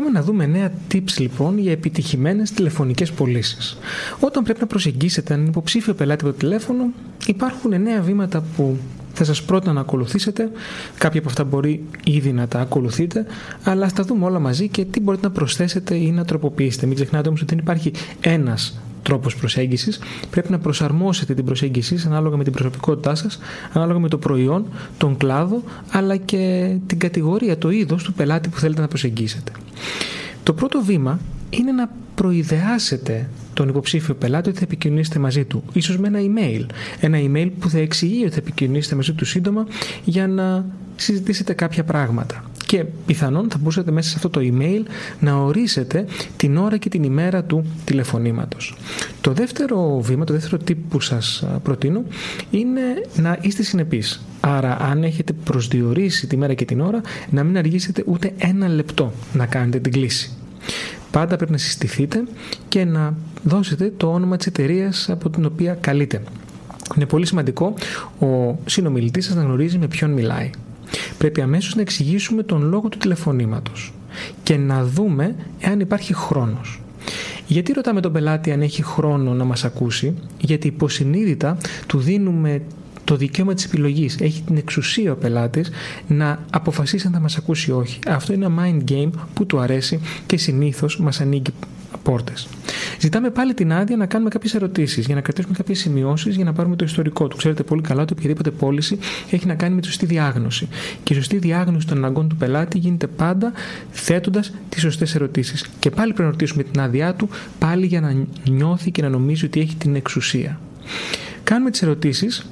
Πάμε να δούμε νέα tips λοιπόν για επιτυχημένες τηλεφωνικές πωλήσεις. Όταν πρέπει να προσεγγίσετε έναν υποψήφιο πελάτη από το τηλέφωνο, υπάρχουν νέα βήματα που θα σας πρότεινα να ακολουθήσετε. Κάποια από αυτά μπορεί ήδη να τα ακολουθείτε, αλλά ας τα δούμε όλα μαζί και τι μπορείτε να προσθέσετε ή να τροποποιήσετε. Μην ξεχνάτε όμως ότι δεν υπάρχει ένας τρόπος προσέγγισης. Πρέπει να προσαρμόσετε την προσέγγιση σας ανάλογα με την προσωπικότητά σας, ανάλογα με το προϊόν, τον κλάδο, αλλά και την κατηγορία, το είδος του πελάτη που θέλετε να προσεγγίσετε. Το πρώτο βήμα είναι να προειδεάσετε τον υποψήφιο πελάτη ότι θα επικοινωνήσετε μαζί του. Ίσως με ένα email. Ένα email που θα εξηγεί ότι θα επικοινωνήσετε μαζί του σύντομα για να συζητήσετε κάποια πράγματα. Και πιθανόν θα μπορούσατε μέσα σε αυτό το email να ορίσετε την ώρα και την ημέρα του τηλεφωνήματος. Το δεύτερο βήμα, το δεύτερο tip που σας προτείνω είναι να είστε συνεπείς. Άρα αν έχετε προσδιορίσει τη μέρα και την ώρα να μην αργήσετε ούτε ένα λεπτό να κάνετε την κλίση. Πάντα πρέπει να συστηθείτε και να δώσετε το όνομα της εταιρείας από την οποία καλείτε. Είναι πολύ σημαντικό ο συνομιλητής σας να γνωρίζει με ποιον μιλάει. Πρέπει αμέσως να εξηγήσουμε τον λόγο του τηλεφωνήματος και να δούμε εάν υπάρχει χρόνος. Γιατί ρωτάμε τον πελάτη αν έχει χρόνο να μας ακούσει, γιατί υποσυνείδητα του δίνουμε το δικαίωμα της επιλογής. Έχει την εξουσία ο πελάτης να αποφασίσει αν θα μας ακούσει ή όχι. Αυτό είναι ένα mind game που του αρέσει και συνήθως μας ανοίγει πόρτες. Ζητάμε πάλι την άδεια να κάνουμε κάποιες ερωτήσεις, για να κρατήσουμε κάποιες σημειώσεις, για να πάρουμε το ιστορικό του. Ξέρετε πολύ καλά ότι οποιαδήποτε πώληση έχει να κάνει με τη σωστή διάγνωση. Και η σωστή διάγνωση των αναγκών του πελάτη γίνεται πάντα θέτοντας τις σωστές ερωτήσεις. Και πάλι πρέπει να ρωτήσουμε την άδειά του, πάλι για να νιώθει και να νομίζει ότι έχει την εξουσία. Κάνουμε τις ερωτήσεις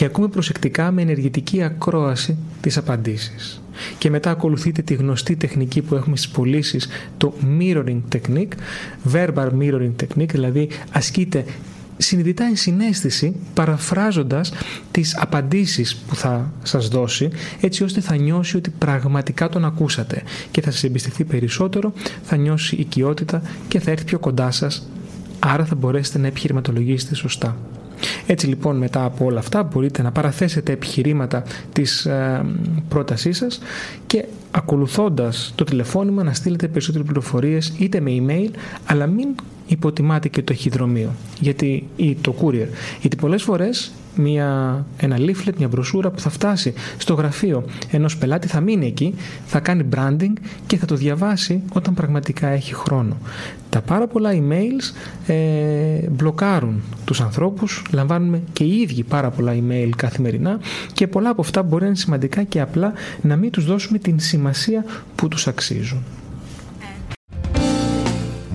και ακούμε προσεκτικά με ενεργητική ακρόαση τις απαντήσεις. Και μετά ακολουθείτε τη γνωστή τεχνική που έχουμε στις πωλήσεις, το mirroring technique, verbal mirroring technique, δηλαδή ασκείτε συνειδητά εν συνέστηση παραφράζοντας τις απαντήσεις που θα σας δώσει έτσι ώστε θα νιώσει ότι πραγματικά τον ακούσατε και θα σας εμπιστευτεί περισσότερο, θα νιώσει οικειότητα και θα έρθει πιο κοντά σας άρα θα μπορέσετε να επιχειρηματολογήσετε σωστά. Έτσι λοιπόν μετά από όλα αυτά μπορείτε να παραθέσετε επιχειρήματα της ε, πρότασής σας και ακολουθώντας το τηλεφώνημα να στείλετε περισσότερες πληροφορίες είτε με email αλλά μην υποτιμάτε και το εχειδρομείο γιατί, ή το courier γιατί πολλές φορές μια, ένα leaflet, μια μπροσούρα που θα φτάσει στο γραφείο ενός πελάτη θα μείνει εκεί, θα κάνει branding και θα το διαβάσει όταν πραγματικά έχει χρόνο. Τα πάρα πολλά emails ε, μπλοκάρουν τους ανθρώπους, λαμβάνουμε και οι ίδιοι πάρα πολλά email καθημερινά και πολλά από αυτά μπορεί να είναι σημαντικά και απλά να μην τους δώσουμε την σημασία που τους αξίζουν.